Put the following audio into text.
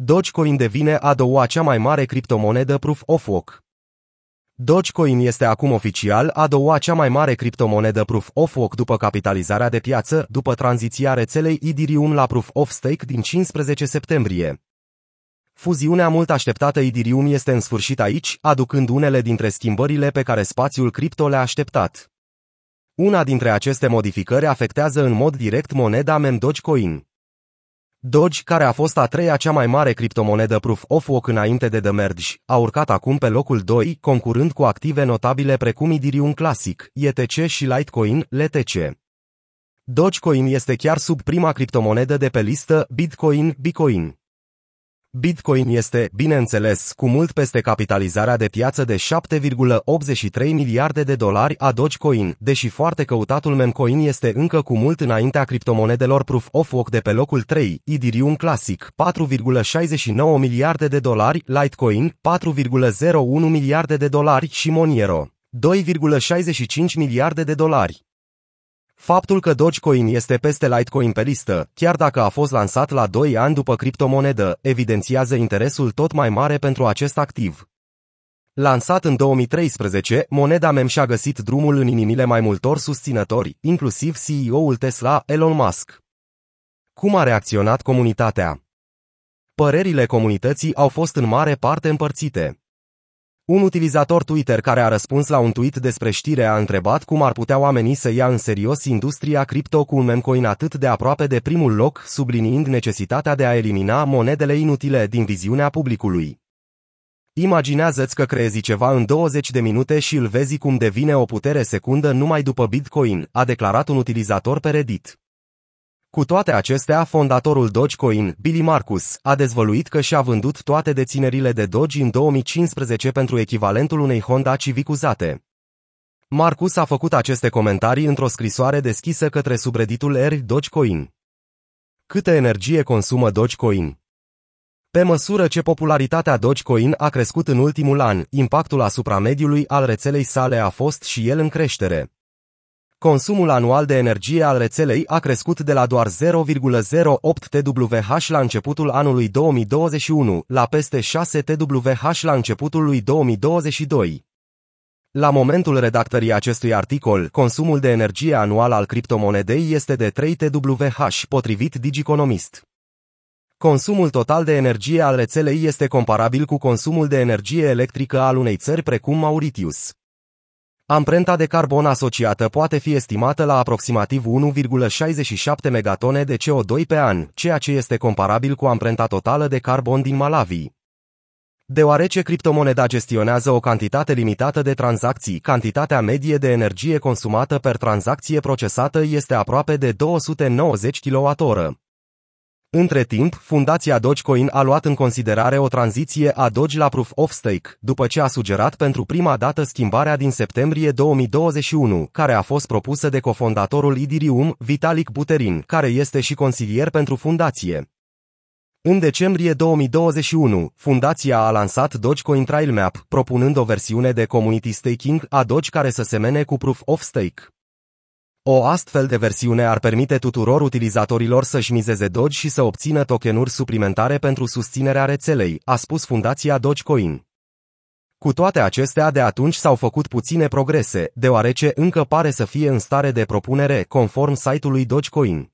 Dogecoin devine a doua cea mai mare criptomonedă Proof of Work. Dogecoin este acum oficial a doua cea mai mare criptomonedă Proof of Work după capitalizarea de piață, după tranziția rețelei Ethereum la Proof of Stake din 15 septembrie. Fuziunea mult așteptată Ethereum este în sfârșit aici, aducând unele dintre schimbările pe care spațiul cripto le-a așteptat. Una dintre aceste modificări afectează în mod direct moneda mem Dogecoin. Doge, care a fost a treia cea mai mare criptomonedă Proof of Work înainte de The Merge, a urcat acum pe locul 2, concurând cu active notabile precum Ethereum Classic, ETC și Litecoin, LTC. Dogecoin este chiar sub prima criptomonedă de pe listă, Bitcoin, Bitcoin. Bitcoin este, bineînțeles, cu mult peste capitalizarea de piață de 7,83 miliarde de dolari a Dogecoin, deși foarte căutatul memcoin este încă cu mult înaintea criptomonedelor Proof of Work de pe locul 3, Ethereum Classic, 4,69 miliarde de dolari, Litecoin, 4,01 miliarde de dolari și Monero, 2,65 miliarde de dolari. Faptul că Dogecoin este peste Litecoin pe listă, chiar dacă a fost lansat la 2 ani după criptomonedă, evidențiază interesul tot mai mare pentru acest activ. Lansat în 2013, moneda mem și-a găsit drumul în inimile mai multor susținători, inclusiv CEO-ul Tesla, Elon Musk. Cum a reacționat comunitatea? Părerile comunității au fost în mare parte împărțite. Un utilizator Twitter care a răspuns la un tweet despre știre a întrebat cum ar putea oamenii să ia în serios industria cripto cu un memcoin atât de aproape de primul loc, subliniind necesitatea de a elimina monedele inutile din viziunea publicului. Imaginează-ți că creezi ceva în 20 de minute și îl vezi cum devine o putere secundă numai după Bitcoin, a declarat un utilizator pe Reddit. Cu toate acestea, fondatorul Dogecoin, Billy Marcus, a dezvăluit că și-a vândut toate deținerile de Doge în 2015 pentru echivalentul unei Honda Civic uzate. Marcus a făcut aceste comentarii într-o scrisoare deschisă către subreditul R Dogecoin. Câtă energie consumă Dogecoin? Pe măsură ce popularitatea Dogecoin a crescut în ultimul an, impactul asupra mediului al rețelei sale a fost și el în creștere. Consumul anual de energie al rețelei a crescut de la doar 0,08 TWh la începutul anului 2021 la peste 6 TWh la începutul lui 2022. La momentul redactării acestui articol, consumul de energie anual al criptomonedei este de 3 TWh, potrivit Digiconomist. Consumul total de energie al rețelei este comparabil cu consumul de energie electrică al unei țări precum Mauritius. Amprenta de carbon asociată poate fi estimată la aproximativ 1,67 megatone de CO2 pe an, ceea ce este comparabil cu amprenta totală de carbon din Malawi. Deoarece criptomoneda gestionează o cantitate limitată de tranzacții, cantitatea medie de energie consumată per tranzacție procesată este aproape de 290 kWh. Între timp, fundația Dogecoin a luat în considerare o tranziție a Doge la Proof of Stake, după ce a sugerat pentru prima dată schimbarea din septembrie 2021, care a fost propusă de cofondatorul Ethereum, Vitalik Buterin, care este și consilier pentru fundație. În decembrie 2021, fundația a lansat Dogecoin Trail Map, propunând o versiune de community staking a Doge care să semene cu Proof of Stake. O astfel de versiune ar permite tuturor utilizatorilor să-și mizeze Doge și să obțină tokenuri suplimentare pentru susținerea rețelei, a spus fundația Dogecoin. Cu toate acestea, de atunci s-au făcut puține progrese, deoarece încă pare să fie în stare de propunere, conform site-ului Dogecoin.